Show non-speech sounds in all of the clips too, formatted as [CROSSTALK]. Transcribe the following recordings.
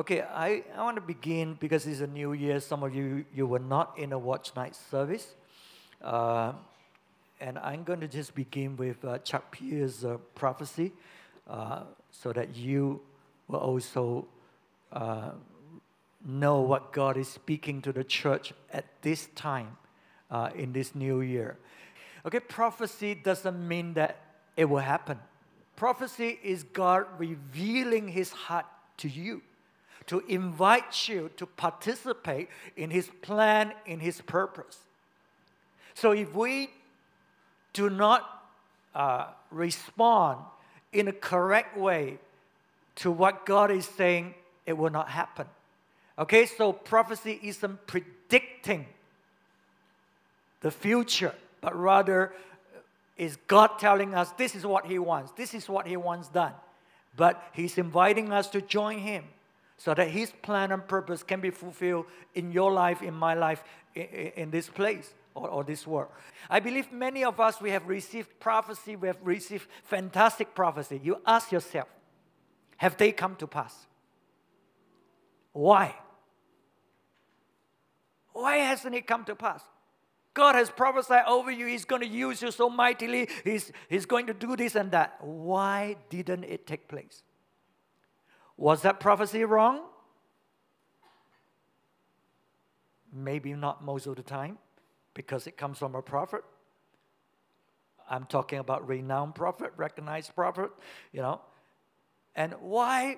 Okay, I, I want to begin because it's a new year. Some of you, you were not in a watch night service. Uh, and I'm going to just begin with uh, Chuck Pierce's uh, prophecy uh, so that you will also uh, know what God is speaking to the church at this time uh, in this new year. Okay, prophecy doesn't mean that it will happen. Prophecy is God revealing his heart to you to invite you to participate in His plan, in His purpose. So if we do not uh, respond in a correct way to what God is saying, it will not happen. Okay, so prophecy isn't predicting the future, but rather is God telling us this is what He wants, this is what He wants done. But He's inviting us to join Him so that His plan and purpose can be fulfilled in your life, in my life, in, in this place or, or this world. I believe many of us, we have received prophecy, we have received fantastic prophecy. You ask yourself, have they come to pass? Why? Why hasn't it come to pass? God has prophesied over you, He's going to use you so mightily, He's, he's going to do this and that. Why didn't it take place? Was that prophecy wrong? Maybe not most of the time because it comes from a prophet. I'm talking about renowned prophet, recognized prophet, you know. And why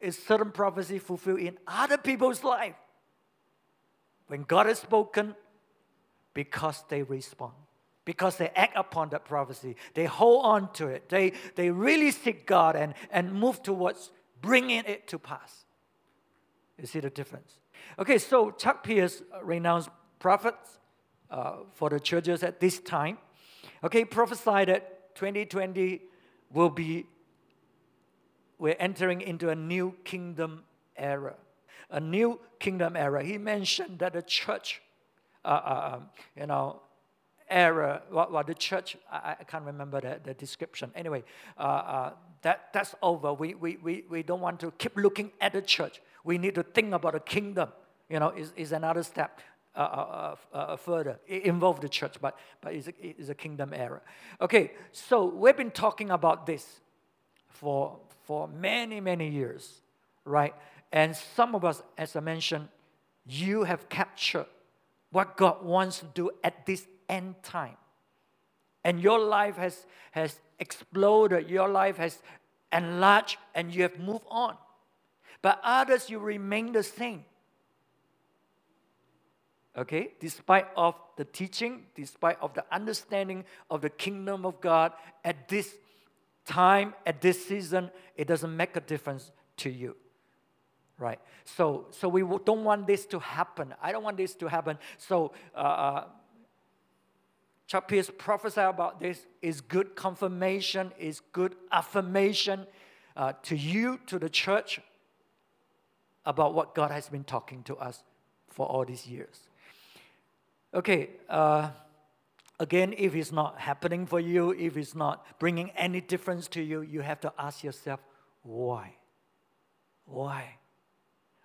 is certain prophecy fulfilled in other people's life? When God has spoken, because they respond, because they act upon that prophecy, they hold on to it, they, they really seek God and, and move towards bringing it to pass. You see the difference? Okay, so Chuck Pierce renounced prophets uh, for the churches at this time. Okay, prophesied that 2020 will be, we're entering into a new kingdom era. A new kingdom era. He mentioned that the church, uh, uh, um, you know, era, what, what the church, I, I can't remember the, the description. Anyway, uh, uh, that, that's over. We, we, we, we don't want to keep looking at the church. We need to think about the kingdom. You know, is, is another step uh, uh, uh, uh further. It involves the church, but, but it's, a, it's a kingdom era. Okay, so we've been talking about this for, for many, many years, right? And some of us, as I mentioned, you have captured what God wants to do at this end time. And your life has, has exploded, your life has enlarged, and you have moved on. But others, you remain the same. Okay, despite of the teaching, despite of the understanding of the kingdom of God, at this time, at this season, it doesn't make a difference to you. Right? So so we don't want this to happen. I don't want this to happen. So uh, uh Chuck Pierce prophesied about this is good confirmation, is good affirmation uh, to you, to the church, about what God has been talking to us for all these years. Okay, uh, again, if it's not happening for you, if it's not bringing any difference to you, you have to ask yourself, why? Why?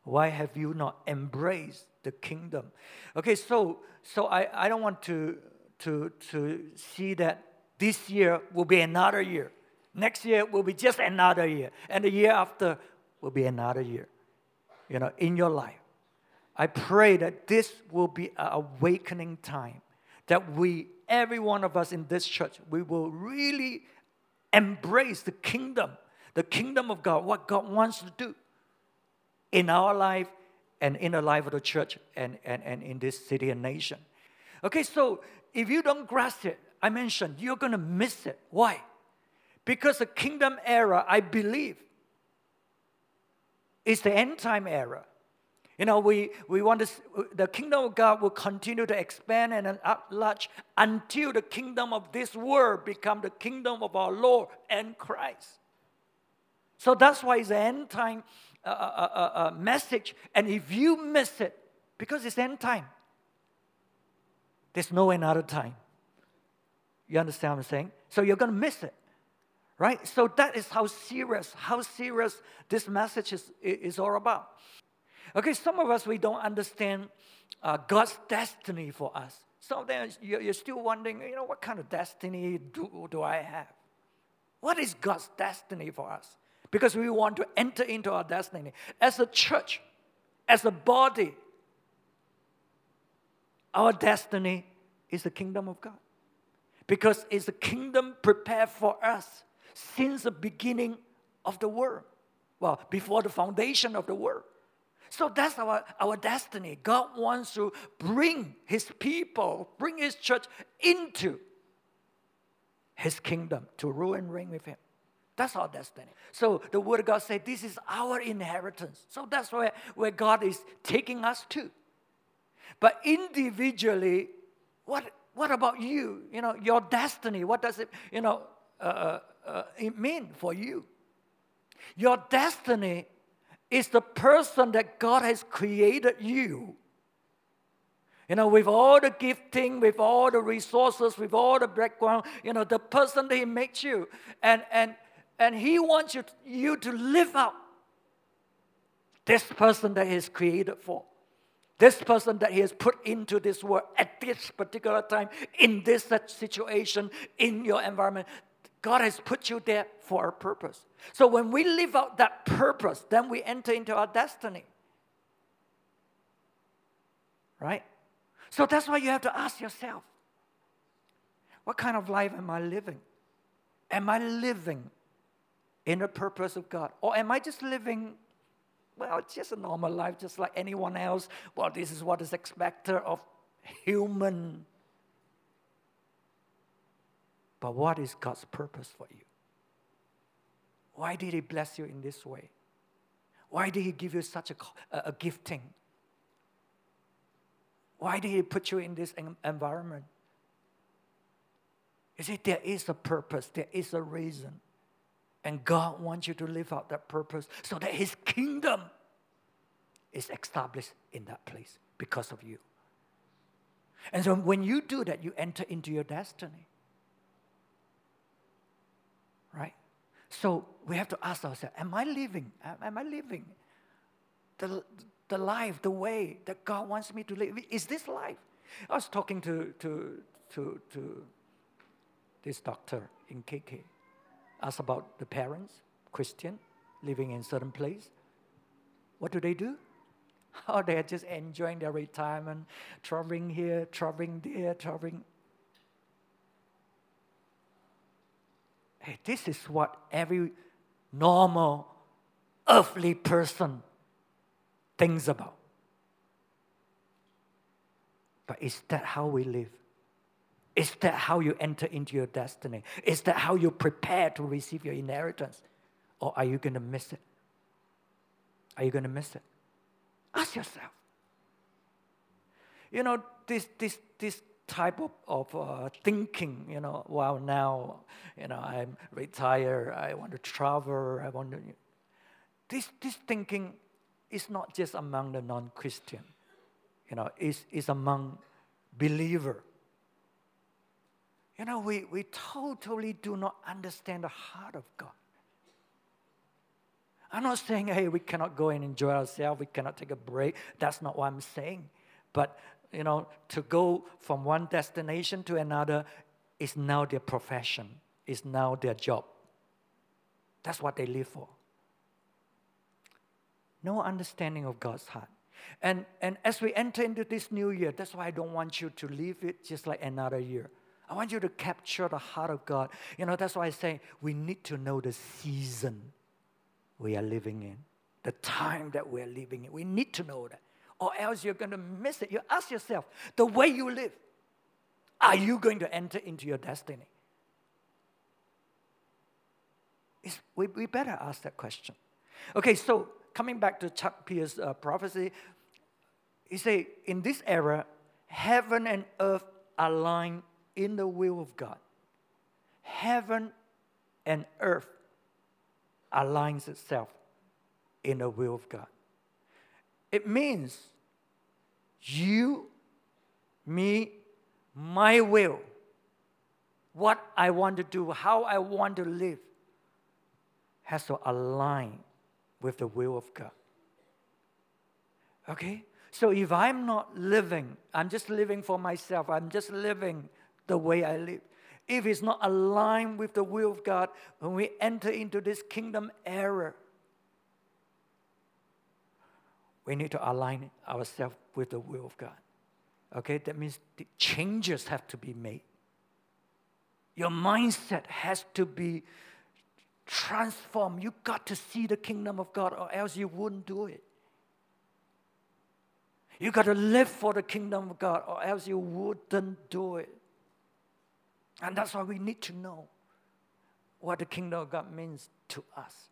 Why have you not embraced the kingdom? Okay, so so I, I don't want to to, to see that this year will be another year. Next year will be just another year. And the year after will be another year, you know, in your life. I pray that this will be an awakening time, that we, every one of us in this church, we will really embrace the kingdom, the kingdom of God, what God wants to do in our life and in the life of the church and, and, and in this city and nation. Okay, so if you don't grasp it, I mentioned, you're going to miss it. Why? Because the kingdom era, I believe, is the end time era. You know, we, we want to, the kingdom of God will continue to expand and enlarge until the kingdom of this world become the kingdom of our Lord and Christ. So that's why it's the end time uh, uh, uh, uh message. And if you miss it, because it's end time, there's no another time. You understand what I'm saying? So you're going to miss it, Right? So that is how serious, how serious this message is, is all about. Okay, some of us, we don't understand uh, God's destiny for us. Some of them, you're still wondering, you know, what kind of destiny do, do I have? What is God's destiny for us? Because we want to enter into our destiny. As a church, as a body, our destiny is the kingdom of God. Because it's a kingdom prepared for us since the beginning of the world. Well, before the foundation of the world. So that's our, our destiny. God wants to bring his people, bring his church into his kingdom to rule and reign with him. That's our destiny. So the word of God says this is our inheritance. So that's where, where God is taking us to. But individually, what, what about you? You know, your destiny, what does it, you know, uh, uh, uh it mean for you? Your destiny is the person that God has created you. You know, with all the gifting, with all the resources, with all the background, you know, the person that He makes you. And, and, and He wants you to, you to live out this person that He has created for. This person that He has put into this world at this particular time, in this such situation, in your environment. God has put you there for a purpose. So when we live out that purpose, then we enter into our destiny. Right? So that's why you have to ask yourself what kind of life am I living? Am I living in the purpose of God? Or am I just living, well, it's just a normal life, just like anyone else? Well, this is what is expected of human but what is God's purpose for you? Why did He bless you in this way? Why did He give you such a, a, a gifting? Why did He put you in this environment? You see, there is a purpose, there is a reason. And God wants you to live out that purpose so that His kingdom is established in that place because of you. And so when you do that, you enter into your destiny. Right? So we have to ask ourselves Am I living? Am I living the, the life, the way that God wants me to live? Is this life? I was talking to, to, to, to this doctor in KK. Asked about the parents, Christian, living in certain place. What do they do? [LAUGHS] Oh, they are just enjoying their retirement, traveling here, traveling there, traveling. Hey, this is what every normal earthly person thinks about. But is that how we live? Is that how you enter into your destiny? Is that how you prepare to receive your inheritance? Or are you going to miss it? Are you going to miss it? Ask yourself. You know, this, this, this type of, of uh, thinking, you know, well, now, you know, I'm retired, I want to travel, I want to. This, this thinking is not just among the non Christian, you know, it's, it's among believer. You know, we, we totally do not understand the heart of God. I'm not saying, hey, we cannot go and enjoy ourselves, we cannot take a break. That's not what I'm saying. But you know, to go from one destination to another is now their profession, is now their job. That's what they live for. No understanding of God's heart. And, and as we enter into this new year, that's why I don't want you to leave it just like another year. I want you to capture the heart of God. You know, that's why I say we need to know the season we are living in, the time that we're living in. We need to know that or else you're going to miss it. You ask yourself, the way you live, are you going to enter into your destiny? It's, we, we better ask that question. Okay, so coming back to Chuck Pierce's uh, prophecy, he say, in this era, heaven and earth align in the will of God. Heaven and earth aligns itself in the will of God. It means you, me, my will, what I want to do, how I want to live, has to align with the will of God. Okay? So if I'm not living, I'm just living for myself, I'm just living the way I live. If it's not aligned with the will of God, when we enter into this kingdom era, we need to align ourselves with the will of God. Okay, that means changes have to be made. Your mindset has to be transformed. You got to see the kingdom of God, or else you wouldn't do it. You got to live for the kingdom of God, or else you wouldn't do it. And that's why we need to know what the kingdom of God means to us.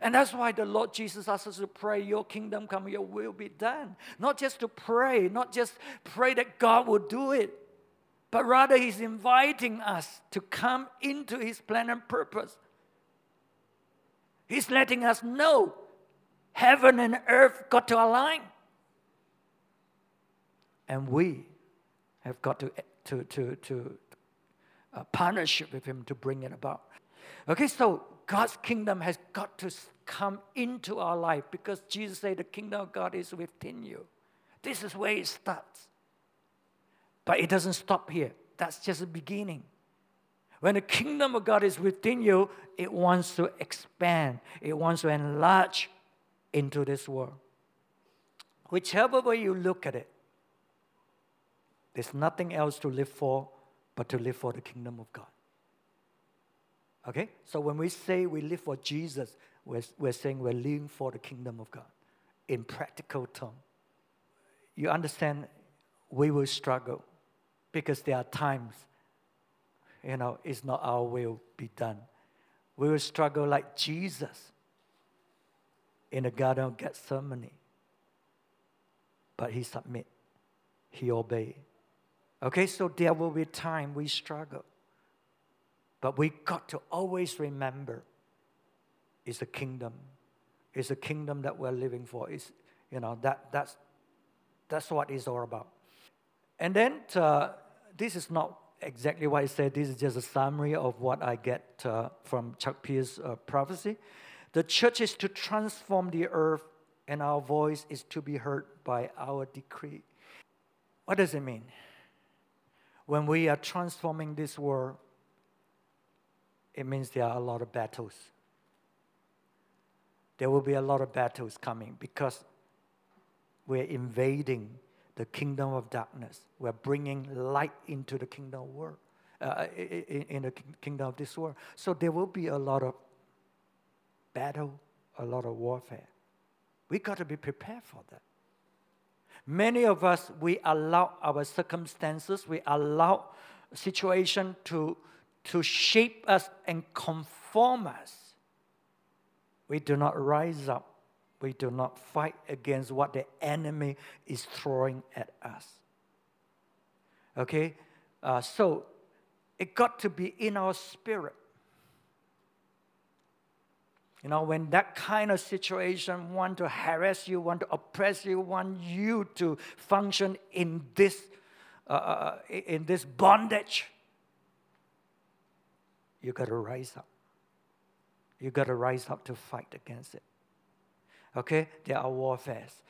And that's why the Lord Jesus asks us to pray, Your kingdom come, Your will be done. Not just to pray, not just pray that God will do it, but rather He's inviting us to come into His plan and purpose. He's letting us know heaven and earth got to align. And we have got to, to, to, to uh, partnership with Him to bring it about. Okay, so God's kingdom has got to come into our life because Jesus said the kingdom of God is within you. This is where it starts. But it doesn't stop here. That's just the beginning. When the kingdom of God is within you, it wants to expand, it wants to enlarge into this world. Whichever way you look at it, there's nothing else to live for but to live for the kingdom of God. Okay? So when we say we live for Jesus, we're, we're saying we're living for the kingdom of God in practical terms. You understand, we will struggle because there are times, you know, it's not our will be done. We will struggle like Jesus in the Garden of Gethsemane. But he submit, he obey. Okay, so there will be time we struggle. But we got to always remember it's the kingdom. It's a kingdom that we're living for. It's, you know, that, that's, that's what it's all about. And then uh, this is not exactly what I said. This is just a summary of what I get uh, from Chuck Pierce's uh, prophecy. The church is to transform the earth, and our voice is to be heard by our decree. What does it mean? When we are transforming this world, it means there are a lot of battles. There will be a lot of battles coming because we're invading the kingdom of darkness. We're bringing light into the kingdom world, uh, in, in the kingdom of this world. So there will be a lot of battle, a lot of warfare. We got to be prepared for that. Many of us, we allow our circumstances, we allow situation to to shape us and conform us. We do not rise up. We do not fight against what the enemy is throwing at us. Okay? Uh, so it got to be in our spirit. You know, when that kind of situation want to harass you, want to oppress you, want you to function in this, uh, uh, uh in this bondage, you got to rise up. You got to rise up to fight against it. Okay? There are warfares.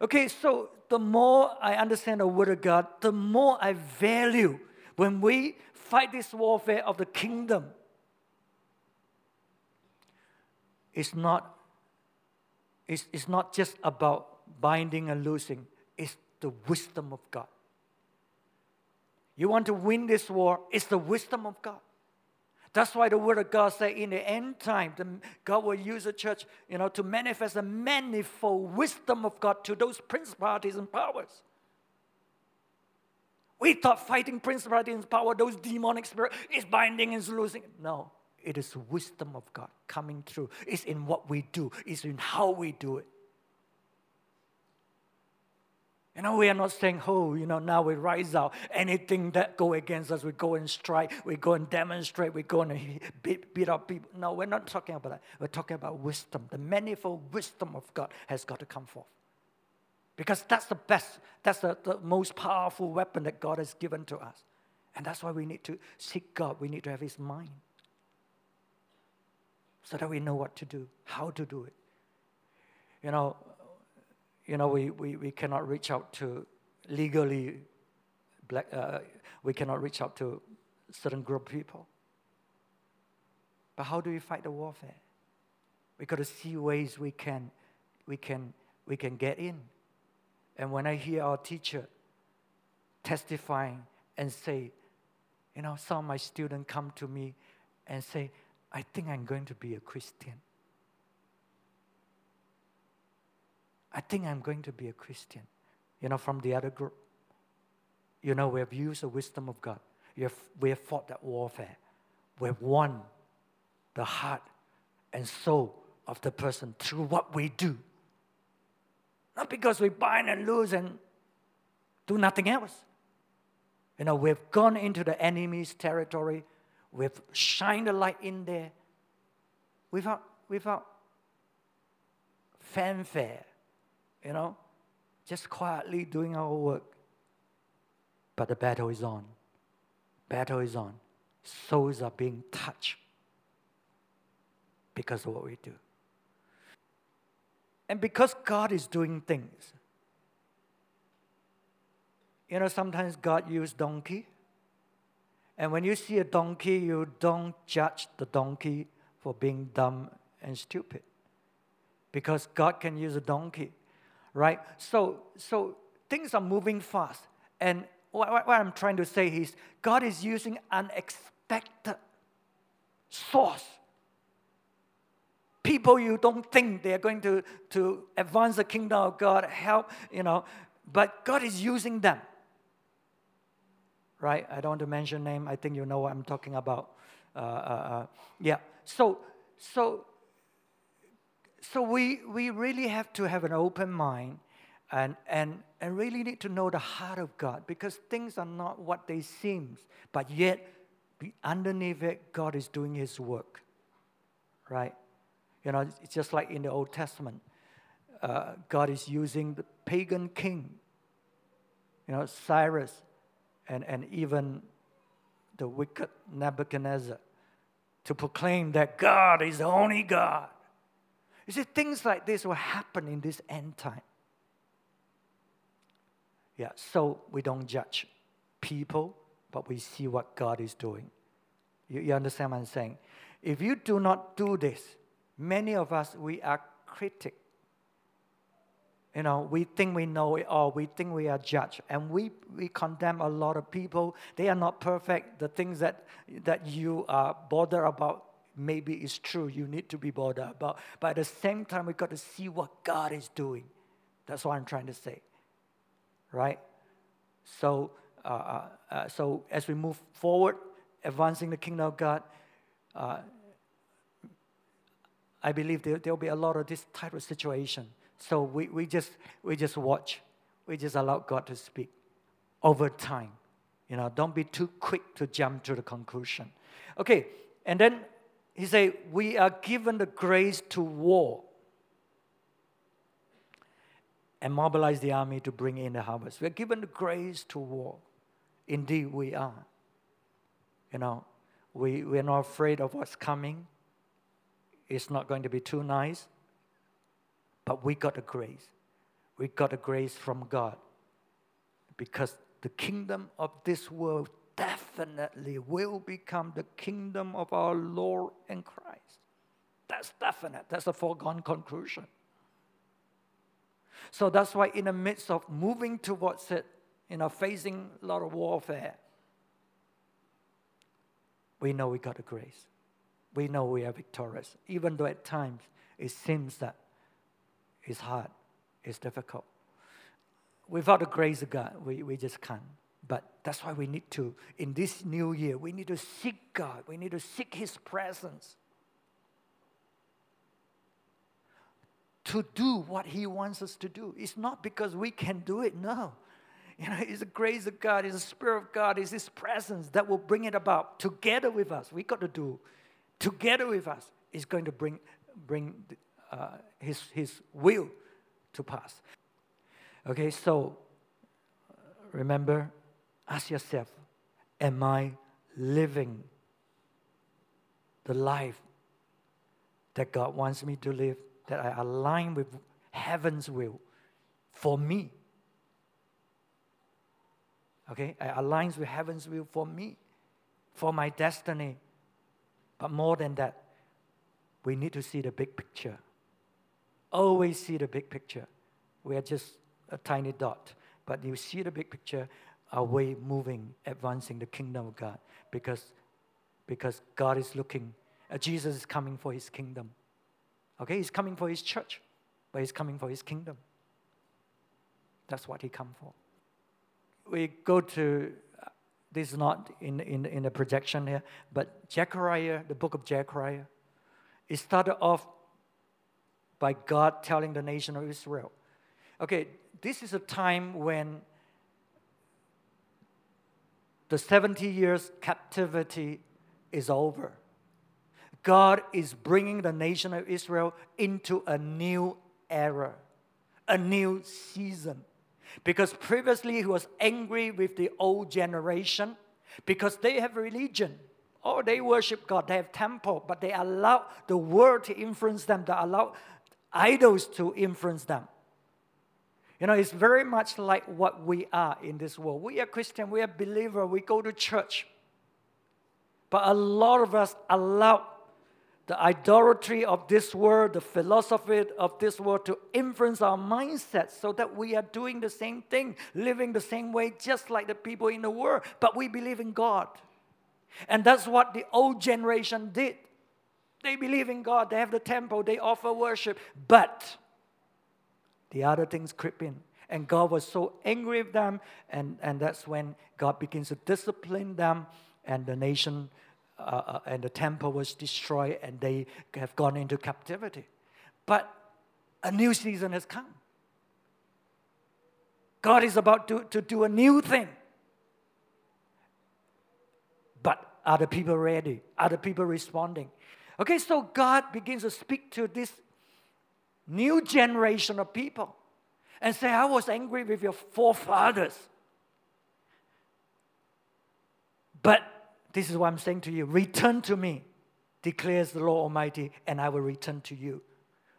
Okay, so the more I understand the Word of God, the more I value when we fight this warfare of the kingdom. It's not, it's, it's not just about binding and losing, it's the wisdom of God. You want to win this war, it's the wisdom of God. That's why the Word of God says in the end time, the, God will use the church, you know, to manifest the manifold wisdom of God to those principalities and powers. We thought fighting principalities and power, those demonic spirits, is binding and losing. No, it is wisdom of God coming through. It's in what we do, it's in how we do it. You know, we are not saying, oh, you know, now we rise out. Anything that go against us, we go and strike, we go and demonstrate, we go and beat, beat up people. No, we're not talking about that. We're talking about wisdom. The manifold wisdom of God has got to come forth. Because that's the best, that's the, the most powerful weapon that God has given to us. And that's why we need to seek God. We need to have His mind. So that we know what to do, how to do it. You know, you know, we, we, we cannot reach out to legally black, uh, we cannot reach out to certain group of people. But how do we fight the warfare? We got to see ways we can, we can, we can get in. And when I hear our teacher testifying and say, you know, some of my students come to me and say, I think I'm going to be a Christian. I think I'm going to be a Christian. You know, from the other group. You know, we have used the wisdom of God. Have, we have fought that warfare. We have won the heart and soul of the person through what we do. Not because we bind and lose and do nothing else. You know, we've gone into the enemy's territory, we've shined the light in there without, without fanfare, you know, just quietly doing our work. But the battle is on. Battle is on. Souls are being touched because of what we do. And because God is doing things, you know, sometimes God uses donkey. And when you see a donkey, you don't judge the donkey for being dumb and stupid. Because God can use a donkey, right? So, so things are moving fast. And what, what I'm trying to say is God is using unexpected source people you don't think they're going to, to advance the kingdom of God, help, you know, but God is using them. Right? I don't want to mention name. I think you know what I'm talking about. Uh, uh, uh, yeah. So, so, so we, we really have to have an open mind and, and, and really need to know the heart of God because things are not what they seem, but yet underneath it, God is doing His work. Right? You know, it's just like in the Old Testament. Uh, God is using the pagan king, you know, Cyrus, and, and even the wicked Nebuchadnezzar to proclaim that God is the only God. You see, things like this will happen in this end time. Yeah, so we don't judge people, but we see what God is doing. You, you understand what I'm saying? If you do not do this, Many of us, we are critic. You know, we think we know it all. We think we are judged. And we, we condemn a lot of people. They are not perfect. The things that, that you are bothered about maybe is true. You need to be bothered about. But at the same time, we've got to see what God is doing. That's what I'm trying to say. Right? So, uh, uh, uh so as we move forward, advancing the kingdom of God, uh, I believe there, there'll be a lot of this type of situation. So we, we, just, we just watch. We just allow God to speak over time. You know, don't be too quick to jump to the conclusion. Okay, and then he said, We are given the grace to war and mobilize the army to bring in the harvest. We are given the grace to war. Indeed, we are. You know, we, we're not afraid of what's coming. It's not going to be too nice, but we got a grace. We got a grace from God because the kingdom of this world definitely will become the kingdom of our Lord and Christ. That's definite. That's a foregone conclusion. So that's why, in the midst of moving towards it, you know, facing a lot of warfare, we know we got a grace we know we are victorious, even though at times it seems that it's hard, it's difficult. Without the grace of God, we, we just can't. But that's why we need to, in this new year, we need to seek God. We need to seek His presence to do what He wants us to do. It's not because we can do it, no. You know, it's the grace of God, it's the Spirit of God, it's His presence that will bring it about together with us. We got to do together with us is going to bring, bring uh, his, his will to pass. Okay, so remember, ask yourself Am I living the life that God wants me to live, that I align with heaven's will for me. Okay, I aligns with heaven's will for me, for my destiny. But more than that, we need to see the big picture. Always see the big picture. We are just a tiny dot. But you see the big picture, our way moving, advancing the kingdom of God. Because, because God is looking, uh, Jesus is coming for his kingdom. Okay, he's coming for his church, but he's coming for his kingdom. That's what he come for. We go to uh, this is not in, in, in the projection here, but Zechariah, the book of Zechariah, it started off by God telling the nation of Israel. Okay, this is a time when the 70 years captivity is over. God is bringing the nation of Israel into a new era, a new season. Because previously he was angry with the old generation because they have religion. or they worship God, they have temple, but they allow the world to influence them, they allow idols to influence them. You know, it's very much like what we are in this world. We are Christian, we are believer, we go to church. But a lot of us allow the idolatry of this world, the philosophy of this world to influence our mindset so that we are doing the same thing, living the same way, just like the people in the world. But we believe in God. And that's what the old generation did. They believe in God, they have the temple, they offer worship. But the other things creep in. And God was so angry with them, and, and that's when God begins to discipline them, and the nation uh, uh, and the temple was destroyed, and they have gone into captivity. But a new season has come. God is about to, to do a new thing. But are the people ready? Are the people responding? Okay, so God begins to speak to this new generation of people and say, I was angry with your forefathers. But this is what I'm saying to you return to me, declares the Lord Almighty, and I will return to you.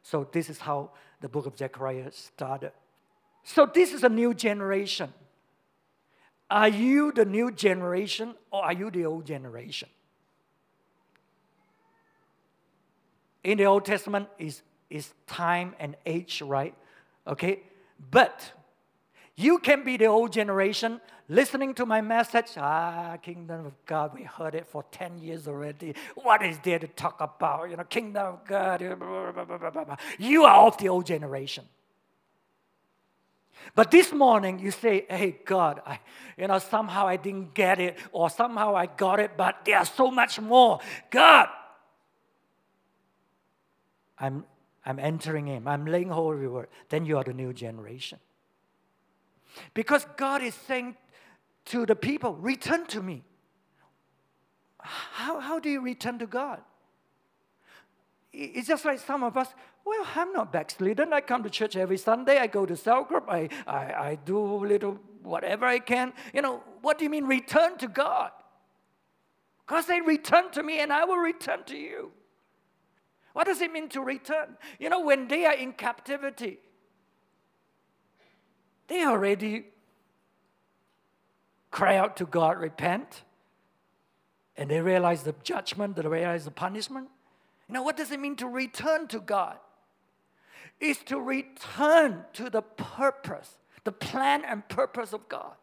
So, this is how the book of Zechariah started. So, this is a new generation. Are you the new generation or are you the old generation? In the Old Testament, is is time and age, right? Okay? But you can be the old generation listening to my message. Ah, kingdom of God, we heard it for 10 years already. What is there to talk about? You know, kingdom of God. You are of the old generation. But this morning you say, hey, God, I, you know, somehow I didn't get it, or somehow I got it, but there's so much more. God, I'm I'm entering in, I'm laying hold of your word, then you are the new generation. Because God is saying to the people, return to me. How, how do you return to God? It's just like some of us, well, I'm not backslidden. I come to church every Sunday. I go to cell group. I, I, I do little whatever I can. You know, what do you mean return to God? God said, return to me and I will return to you. What does it mean to return? You know, when they are in captivity, they already cry out to God, repent, and they realize the judgment, they realize the punishment. You know, what does it mean to return to God? Is to return to the purpose, the plan and purpose of God.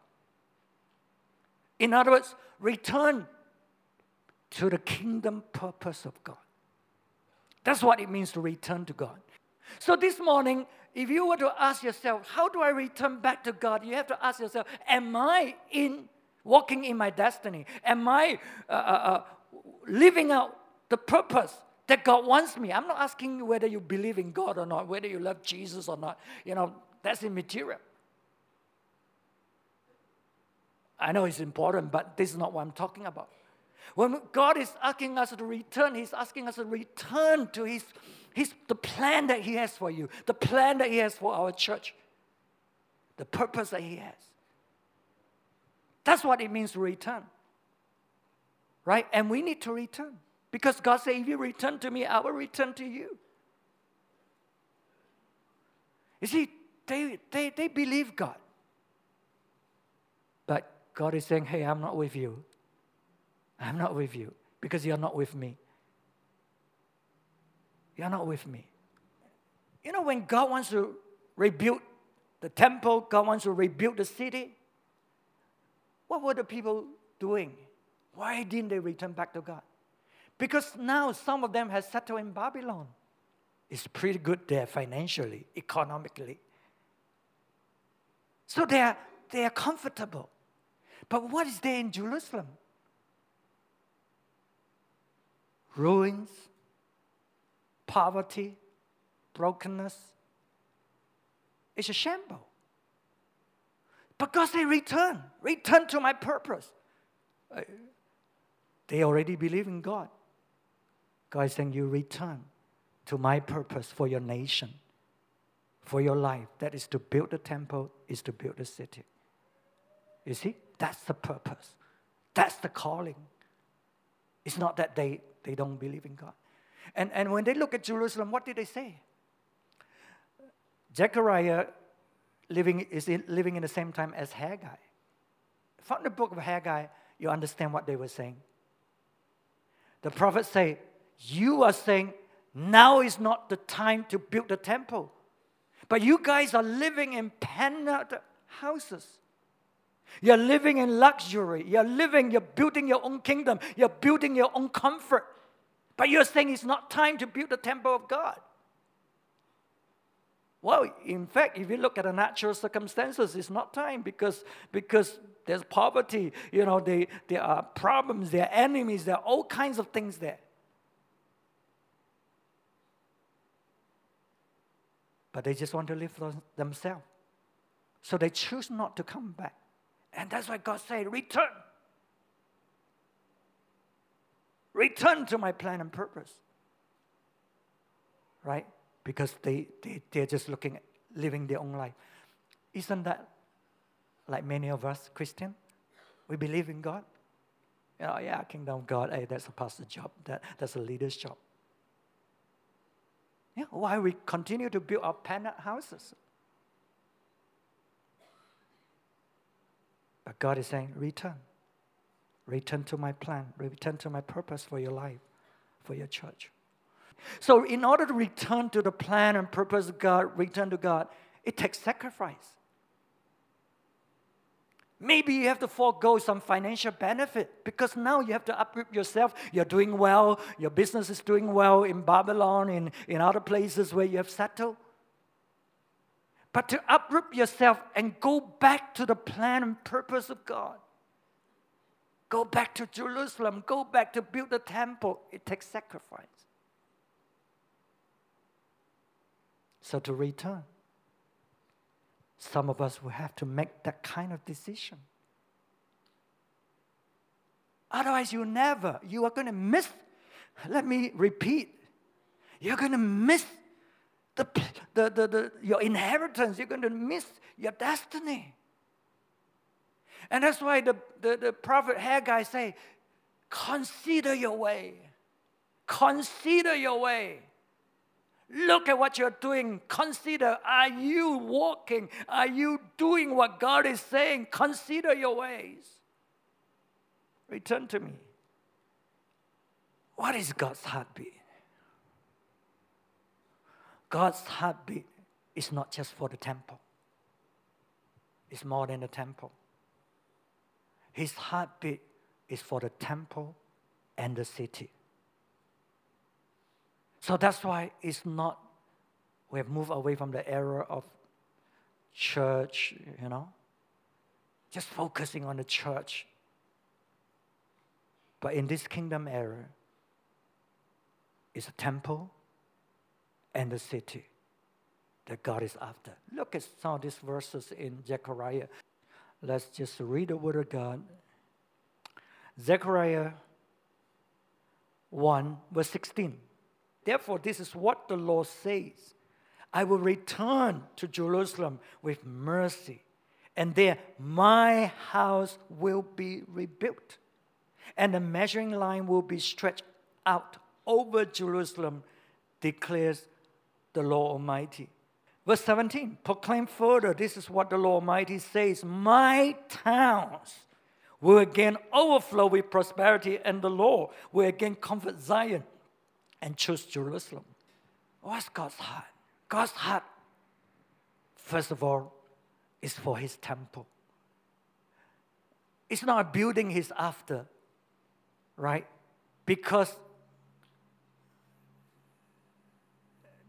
In other words, return to the kingdom purpose of God. That's what it means to return to God. So this morning, if you were to ask yourself, how do I return back to God? You have to ask yourself, am I in walking in my destiny? Am I uh, uh, uh, living out the purpose that God wants me? I'm not asking you whether you believe in God or not, whether you love Jesus or not. You know, that's immaterial. I know it's important, but this is not what I'm talking about. When God is asking us to return, He's asking us to return to His, his the plan that He has for you, the plan that He has for our church, the purpose that He has. That's what it means to return. Right? And we need to return Because God said, if you return to me, I will return to you. You see, they, they, they believe God. But God is saying, hey, I'm not with you. I'm not with you because you're not with me. You're not with me. You know, when God wants to rebuild the temple, God wants to rebuild the city, what were the people doing? Why didn't they return back to God? Because now some of them have settled in Babylon. It's pretty good there financially, economically. So they are, they are comfortable. But what is there in Jerusalem? Ruins, poverty, brokenness. It's a shambles. But God said, Return, return to my purpose. Uh, they already believe in God. God is saying, You return to my purpose for your nation, for your life. That is to build the temple, is to build the city. You see, that's the purpose. That's the calling. It's not that they, they don't believe in God. And, and when they look at Jerusalem, what did they say? Zechariah living, is in, living in the same time as Haggai. From the book of Haggai, you understand what they were saying. The prophets say, You are saying now is not the time to build the temple. But you guys are living in paneled houses. You're living in luxury. You're living, you're building your own kingdom. You're building your own comfort. But you're saying it's not time to build the temple of God. Well, in fact, if you look at the natural circumstances, it's not time because, because there's poverty, you know, they, there are problems, there are enemies, there are all kinds of things there. But they just want to live for themselves. So they choose not to come back. And that's why God said, Return. Return to my plan and purpose. Right? because they, they, they're just looking at living their own life. Isn't that like many of us Christian? We believe in God. Know, yeah, kingdom of God, hey, that's a pastor's job, that, that's a leader's job. Yeah, why we continue to build our panel houses? But God is saying, return. Return to my plan. Return to my purpose for your life, for your church. So, in order to return to the plan and purpose of God, return to God, it takes sacrifice. Maybe you have to forego some financial benefit because now you have to uproot yourself. You're doing well, your business is doing well in Babylon, in, in other places where you have settled. But to uproot yourself and go back to the plan and purpose of God, go back to Jerusalem, go back to build the temple, it takes sacrifice. So to return, some of us will have to make that kind of decision. Otherwise, you never, you are going to miss, let me repeat, you're going to miss the, the, the, the, your inheritance, you're going to miss your destiny. And that's why the, the, the prophet Haggai say, consider your way. Consider your way. Look at what you're doing. Consider are you walking? Are you doing what God is saying? Consider your ways. Return to me. What is God's heartbeat? God's heartbeat is not just for the temple, it's more than the temple. His heartbeat is for the temple and the city. So that's why it's not, we have moved away from the era of church, you know, just focusing on the church. But in this kingdom era, it's a temple and the city that God is after. Look at some of these verses in Zechariah. Let's just read the word of God. Zechariah 1, verse 16. Therefore, this is what the Lord says I will return to Jerusalem with mercy, and there my house will be rebuilt, and the measuring line will be stretched out over Jerusalem, declares the Lord Almighty. Verse 17, proclaim further, this is what the Lord Almighty says My towns will again overflow with prosperity, and the Lord will again comfort Zion and choose Jerusalem. What's God's heart? God's heart, first of all, is for his temple. It's not a building he's after, right? Because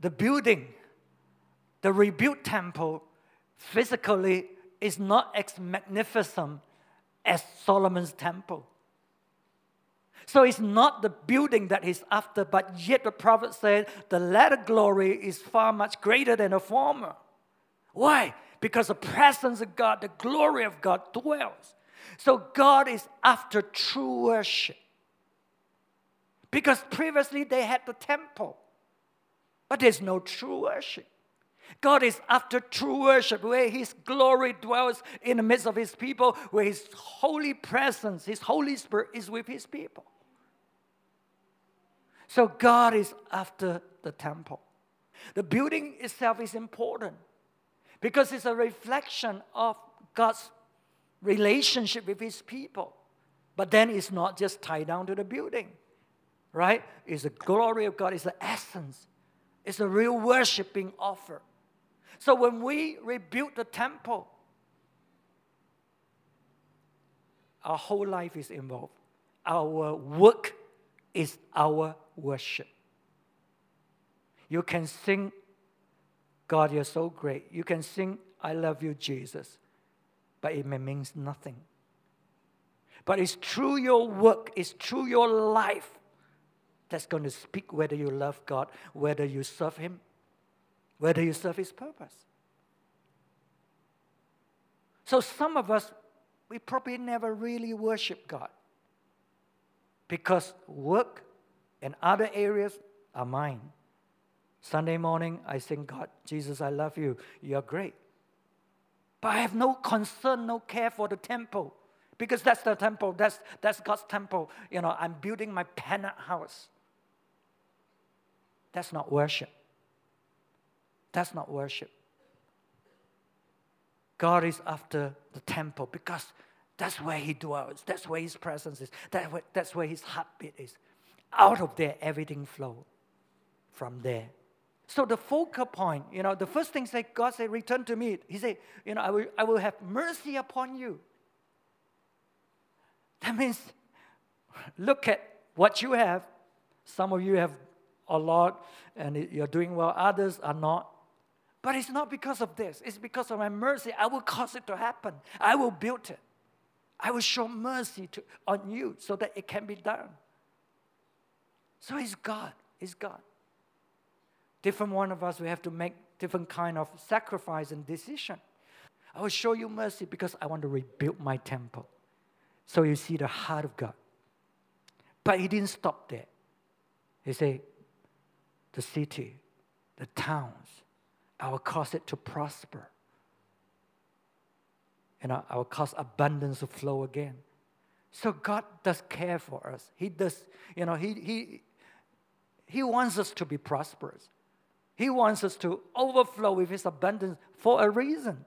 the building, the rebuilt temple, physically is not as magnificent as Solomon's temple. So it's not the building that he's after, but yet the prophet said the latter glory is far much greater than the former. Why? Because the presence of God, the glory of God dwells. So God is after true worship. Because previously they had the temple, but there's no true worship. God is after true worship, where His glory dwells in the midst of His people, where His holy presence, His Holy Spirit is with His people. So God is after the temple. The building itself is important because it's a reflection of God's relationship with His people. But then it's not just tied down to the building, right? It's the glory of God, it's the essence, it's the real worship being offered. So when we rebuild the temple, our whole life is involved. Our work is our worship. You can sing, God, you're so great. You can sing, I love you, Jesus. But it means nothing. But it's through your work, it's through your life that's going to speak whether you love God, whether you serve Him, whether you serve His purpose. So some of us, we probably never really worship God because work and other areas are mine. Sunday morning, I sing, God, Jesus, I love you. You're great. But I have no concern, no care for the temple because that's the temple, that's, that's God's temple. You know, I'm building my penthouse house. That's not worship. That's not worship. God is after the temple because that's where He dwells. That's where His presence is. that's where His heartbeat is. Out of there, everything flows from there. So the focal point, you know, the first thing say God said, return to me. He said, you know, I will, I will have mercy upon you. That means look at what you have. Some of you have a lot and you're doing well, others are not. But it's not because of this, it's because of my mercy. I will cause it to happen, I will build it. I will show mercy to, on you so that it can be done. So it's God. It's God. Different one of us, we have to make different kind of sacrifice and decision. I will show you mercy because I want to rebuild my temple. So you see the heart of God. But he didn't stop there. He said, the city, the towns. I will cause it to prosper. And I will cause abundance to flow again. So God does care for us. He does, you know, He, he, he wants us to be prosperous. He wants us to overflow with His abundance for a reason.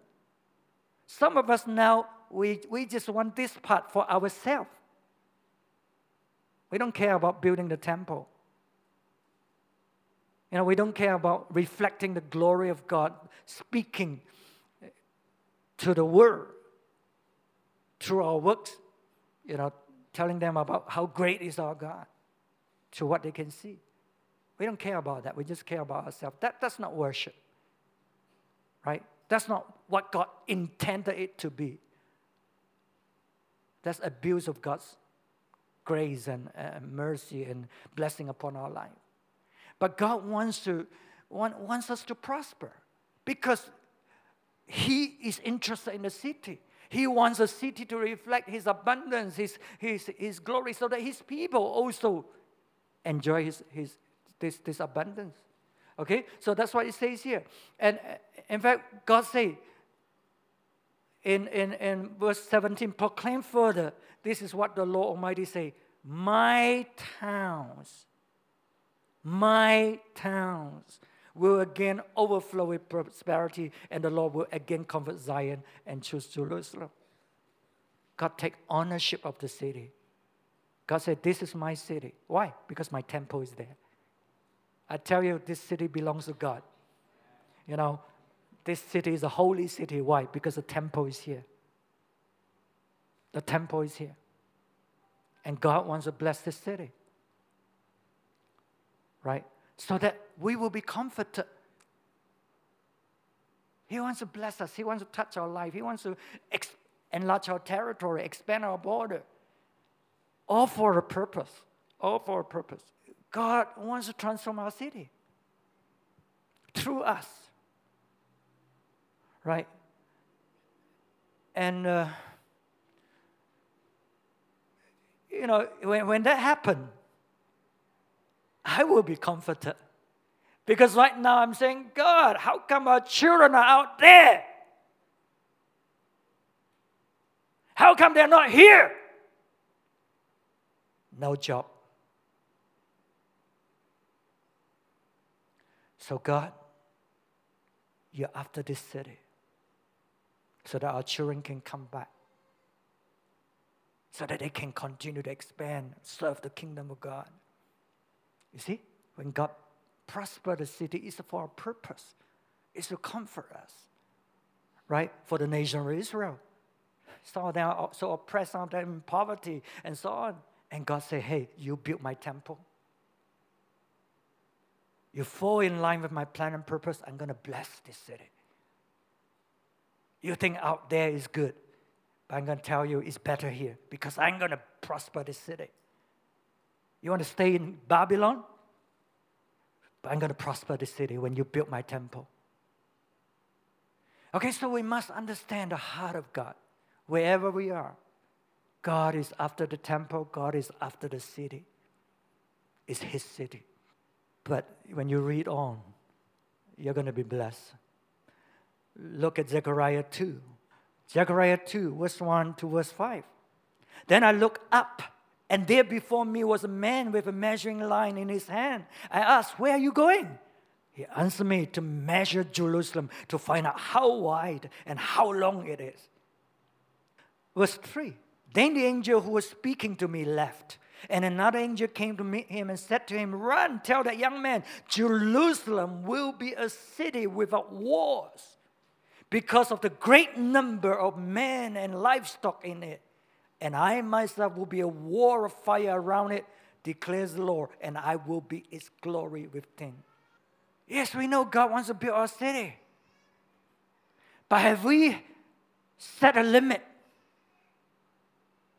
Some of us now, we, we just want this part for ourselves. We don't care about building the temple. You know, we don't care about reflecting the glory of God, speaking to the world through our works, you know, telling them about how great is our God to what they can see. We don't care about that. We just care about ourselves. That, that's not worship, right? That's not what God intended it to be. That's abuse of God's grace and uh, mercy and blessing upon our life. But God wants, to, want, wants us to prosper because He is interested in the city. He wants the city to reflect His abundance, His, his, his glory, so that His people also enjoy his, his, this, this abundance. Okay? So that's what it says here. And in fact, God say in, in, in verse 17, proclaim further, this is what the Lord Almighty say, my towns my towns will again overflow with prosperity, and the Lord will again comfort Zion and choose Jerusalem. God take ownership of the city. God said, This is my city. Why? Because my temple is there. I tell you, this city belongs to God. You know, this city is a holy city. Why? Because the temple is here. The temple is here. And God wants to bless this city. Right? So that we will be comforted. He wants to bless us. He wants to touch our life. He wants to ex- enlarge our territory, expand our border. All for a purpose. All for a purpose. God wants to transform our city through us. Right? And, uh, you know, when, when that happened, I will be comforted. Because right now I'm saying, God, how come our children are out there? How come they're not here? No job. So, God, you're after this city so that our children can come back, so that they can continue to expand, serve the kingdom of God. You see, when God prosper the city, it's for a purpose. It's to comfort us, right? For the nation of Israel. Some of them are so oppressed, some of them in poverty, and so on. And God said, Hey, you build my temple. You fall in line with my plan and purpose, I'm going to bless this city. You think out there is good, but I'm going to tell you it's better here because I'm going to prosper this city. You want to stay in Babylon? But I'm going to prosper the city when you build my temple. Okay, so we must understand the heart of God wherever we are. God is after the temple, God is after the city. It's His city. But when you read on, you're going to be blessed. Look at Zechariah 2. Zechariah 2, verse 1 to verse 5. Then I looked up and there before me was a man with a measuring line in his hand. I asked, Where are you going? He answered me to measure Jerusalem to find out how wide and how long it is. Verse 3 Then the angel who was speaking to me left. And another angel came to meet him and said to him, Run, tell that young man, Jerusalem will be a city without wars because of the great number of men and livestock in it and I myself will be a wall of fire around it, declares the Lord, and I will be its glory within. Yes, we know God wants to build our city. But have we set a limit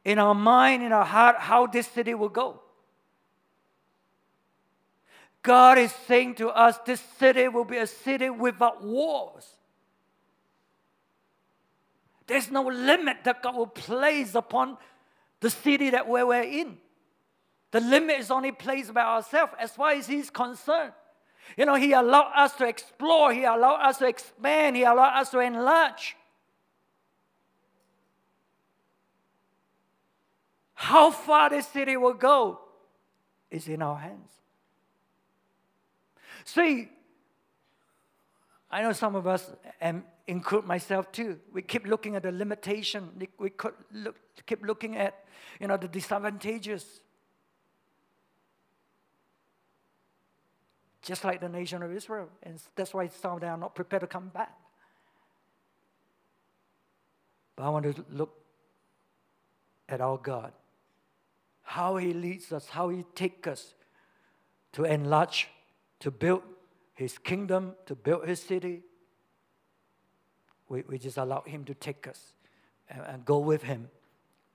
in our mind, in our heart, how this city will go? God is saying to us, this city will be a city without wars. There's no limit that God will place upon the city that we're in. The limit is only placed by ourselves as far as He's concerned. You know, He allowed us to explore, He allowed us to expand, He allowed us to enlarge. How far this city will go is in our hands. See, I know some of us, and include myself too, we keep looking at the limitation. We could look, keep looking at, you know, the disadvantages. Just like the nation of Israel, and that's why some of them are not prepared to come back. But I want to look at our God, how He leads us, how He takes us to enlarge, to build his kingdom, to build his city. We, we just allow him to take us and, and go with him.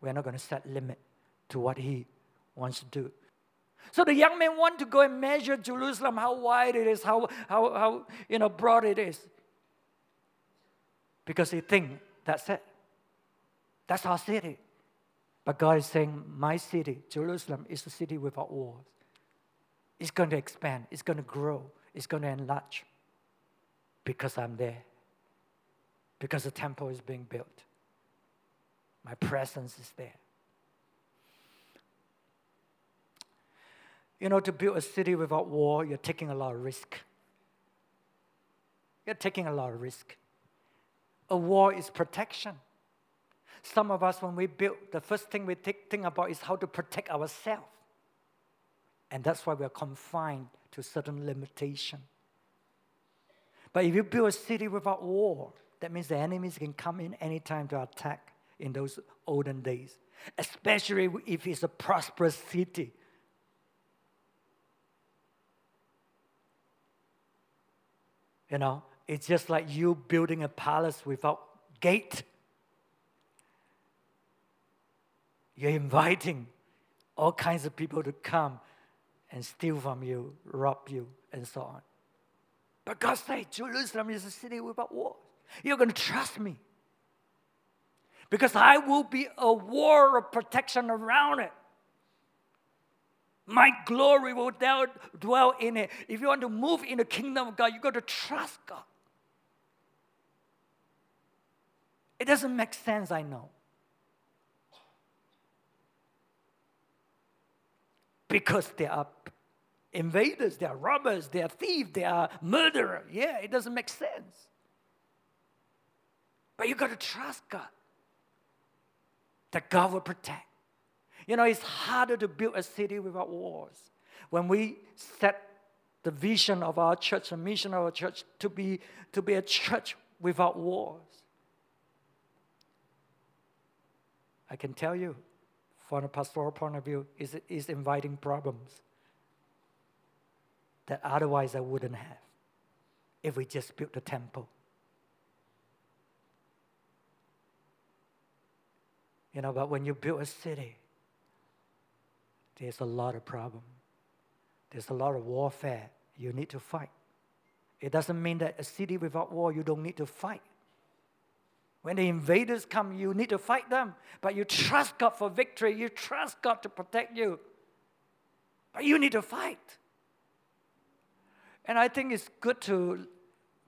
We're not going to set limit to what he wants to do. So the young man want to go and measure Jerusalem, how wide it is, how, how, how you know, broad it is. Because he think that's it. That's our city. But God is saying, my city, Jerusalem, is a city without walls. It's going to expand. It's going to grow it's going to enlarge because I'm there, because the temple is being built. My presence is there. You know, to build a city without war, you're taking a lot of risk. You're taking a lot of risk. A war is protection. Some of us, when we build, the first thing we think, think about is how to protect ourselves. And that's why we're confined to certain limitation. But if you build a city without war, that means the enemies can come in anytime to attack in those olden days, especially if it's a prosperous city. You know, it's just like you building a palace without gate. You're inviting all kinds of people to come and steal from you, rob you, and so on. But God said, Jerusalem is a city without walls. You're going to trust me. Because I will be a wall of protection around it. My glory will dwell in it. If you want to move in the kingdom of God, you got to trust God. It doesn't make sense, I know. Because they are invaders, they are robbers, they are thieves, they are murderers. Yeah, it doesn't make sense. But you got to trust God that God will protect. You know, it's harder to build a city without walls. When we set the vision of our church, the mission of our church to be, to be a church without walls, I can tell you, from a pastoral point of view, is, is inviting problems that otherwise I wouldn't have if we just built a temple. You know, but when you build a city, there's a lot of problem. There's a lot of warfare you need to fight. It doesn't mean that a city without war, you don't need to fight. When the invaders come, you need to fight them. But you trust God for victory. You trust God to protect you. But you need to fight. And I think it's good to,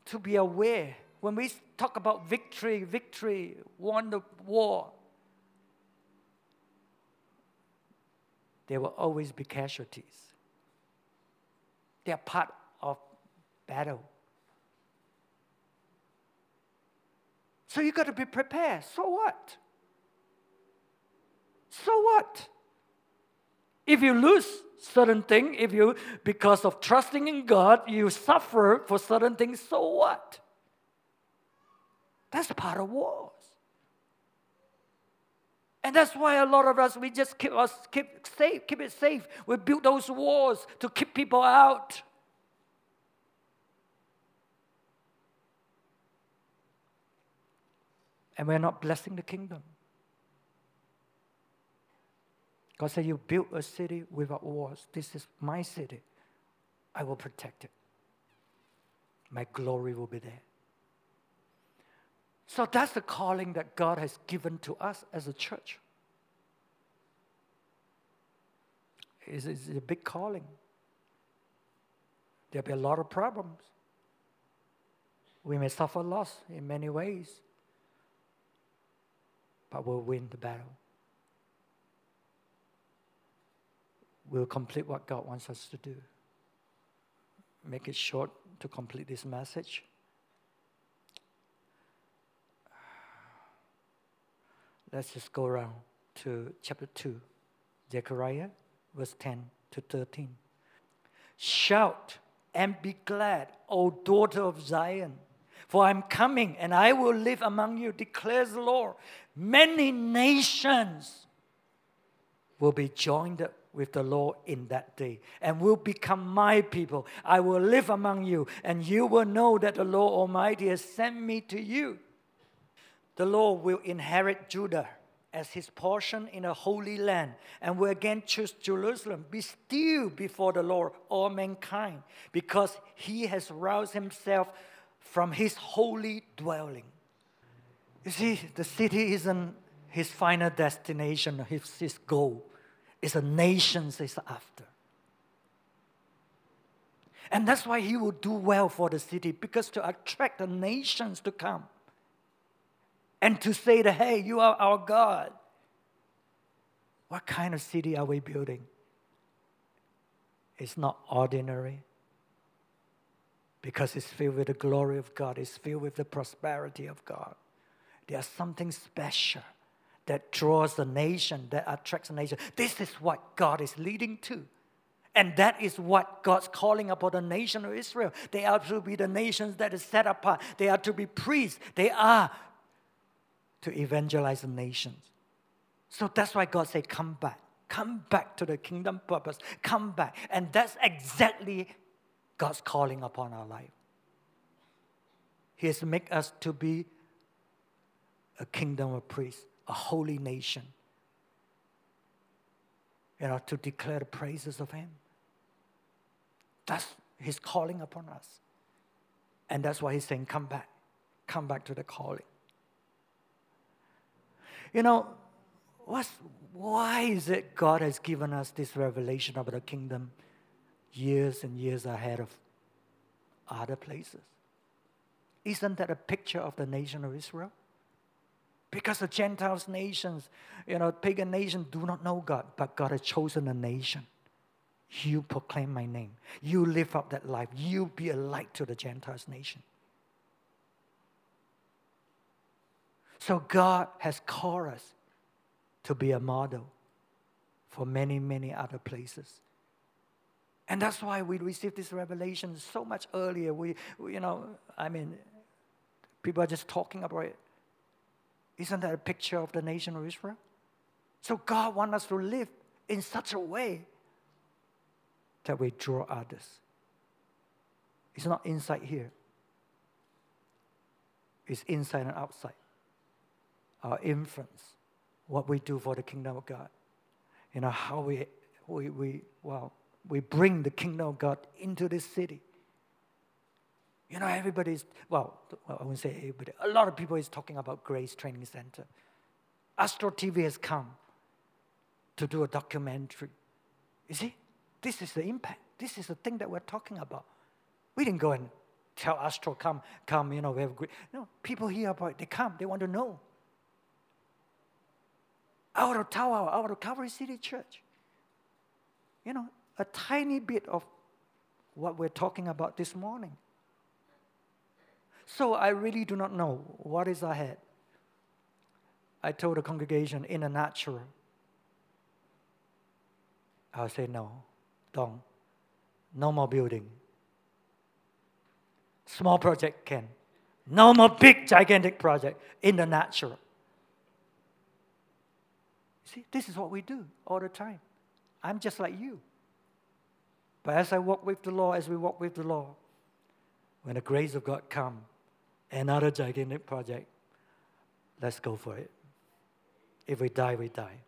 to be aware when we talk about victory, victory, won the war. There will always be casualties. They are part of battle. So you got to be prepared. So what? So what? If you lose certain thing, if you because of trusting in God, you suffer for certain things, so what? That's part of wars. And that's why a lot of us we just keep us keep safe, keep it safe. We build those walls to keep people out. and we're not blessing the kingdom. God said, You built a city without walls. This is my city. I will protect it. My glory will be there. So that's the calling that God has given to us as a church. It's, it's a big calling. There'll be a lot of problems. We may suffer loss in many ways but we'll win the battle. We'll complete what God wants us to do. Make it short to complete this message. Let's just go around to chapter 2, Zechariah, verse 10 to 13. Shout and be glad, O daughter of Zion for I'm coming and I will live among you, declares the Lord. Many nations will be joined with the Lord in that day and will become my people. I will live among you, and you will know that the Lord Almighty has sent me to you. The Lord will inherit Judah as his portion in a holy land and will again choose Jerusalem. Be still before the Lord, all mankind, because he has roused himself from his holy dwelling. You see, the city isn't his final destination, his, his goal. It's a nation he's after. And that's why he will do well for the city, because to attract the nations to come and to say that, hey, you are our God. What kind of city are we building? It's not ordinary because it's filled with the glory of God, it's filled with the prosperity of God. There's something special that draws the nation, that attracts the nation. This is what God is leading to. And that is what God's calling upon the nation of Israel. They are to be the nations that is set apart. They are to be priests. They are to evangelize the nations. So that's why God said, Come back. Come back to the kingdom purpose. Come back. And that's exactly God's calling upon our life. He has made us to be a kingdom of priests, a holy nation. You know, to declare the praises of Him. That's His calling upon us. And that's why He's saying, Come back. Come back to the calling. You know, what's, why is it God has given us this revelation about the kingdom years and years ahead of other places? Isn't that a picture of the nation of Israel? Because the Gentiles nations, you know, pagan nations do not know God, but God has chosen a nation. You proclaim my name. You live up that life. You be a light to the Gentiles nation. So God has called us to be a model for many, many other places. And that's why we received this revelation so much earlier. We, we, you know, I mean, people are just talking about it. Isn't that a picture of the nation of Israel? So God wants us to live in such a way that we draw others. It's not inside here, it's inside and outside. Our influence what we do for the kingdom of God. You know, how we, we, we well, we bring the kingdom of God into this city. You know, everybody's, well, I won't say everybody, a lot of people is talking about Grace Training Center. Astro TV has come to do a documentary. You see, this is the impact. This is the thing that we're talking about. We didn't go and tell Astro, come, come, you know, we have great. No, people hear about it, they come, they want to know out of Tower, out of Calvary City Church. You know, a tiny bit of what we're talking about this morning. So I really do not know what is ahead. I told the congregation in the natural, I'll say no, don't. No more building. Small project can. No more big, gigantic project in the natural. See, this is what we do all the time. I'm just like you. But as I walk with the Lord, as we walk with the Lord, when the grace of God come, another gigantic project, let's go for it. If we die, we die.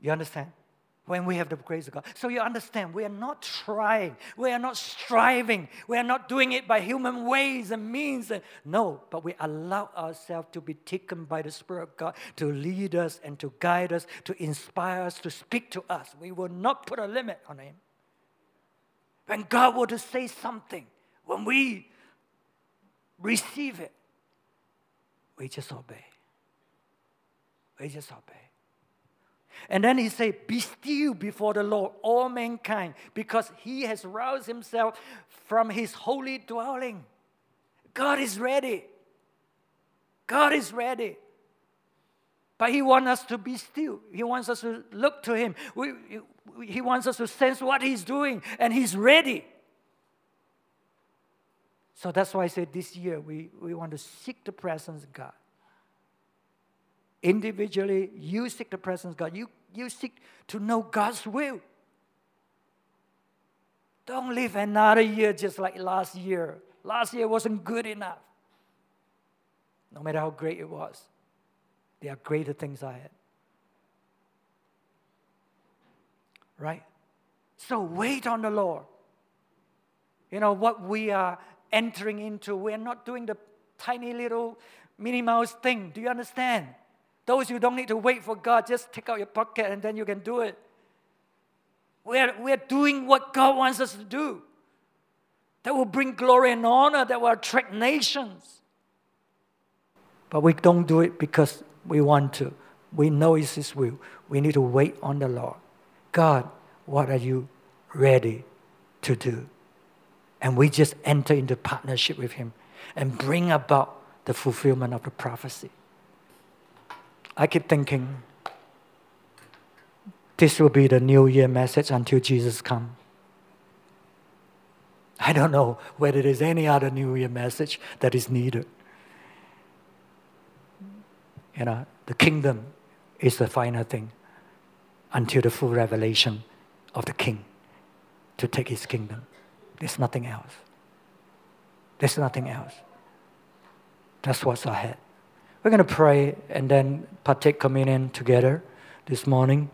You understand? When we have the grace of God. So you understand, we are not trying, we are not striving, we are not doing it by human ways and means. No, but we allow ourselves to be taken by the Spirit of God to lead us and to guide us, to inspire us, to speak to us. We will not put a limit on Him. When God were to say something, when we receive it, we just obey. We just obey. And then he said, Be still before the Lord, all mankind, because he has roused himself from his holy dwelling. God is ready. God is ready. But he wants us to be still. He wants us to look to him. We, he wants us to sense what he's doing, and he's ready. So that's why I said this year we, we want to seek the presence of God. Individually, you seek the presence of God. You, you seek to know God's will. Don't live another year just like last year. Last year wasn't good enough. No matter how great it was, there are greater things ahead. Right? So wait on the Lord. You know what we are entering into, we're not doing the tiny little Minnie Mouse thing. Do you understand? Those who don't need to wait for God, just take out your pocket and then you can do it. We're, we're doing what God wants us to do. That will bring glory and honor, that will attract nations. But we don't do it because we want to. We know it's His will. We need to wait on the Lord. God, what are you ready to do? And we just enter into partnership with Him and bring about the fulfillment of the prophecy. I keep thinking this will be the New Year message until Jesus comes. I don't know whether there's any other New Year message that is needed. You know, the kingdom is the final thing until the full revelation of the king to take his kingdom. There's nothing else. There's nothing else. That's what's ahead. We're going to pray and then partake communion together this morning.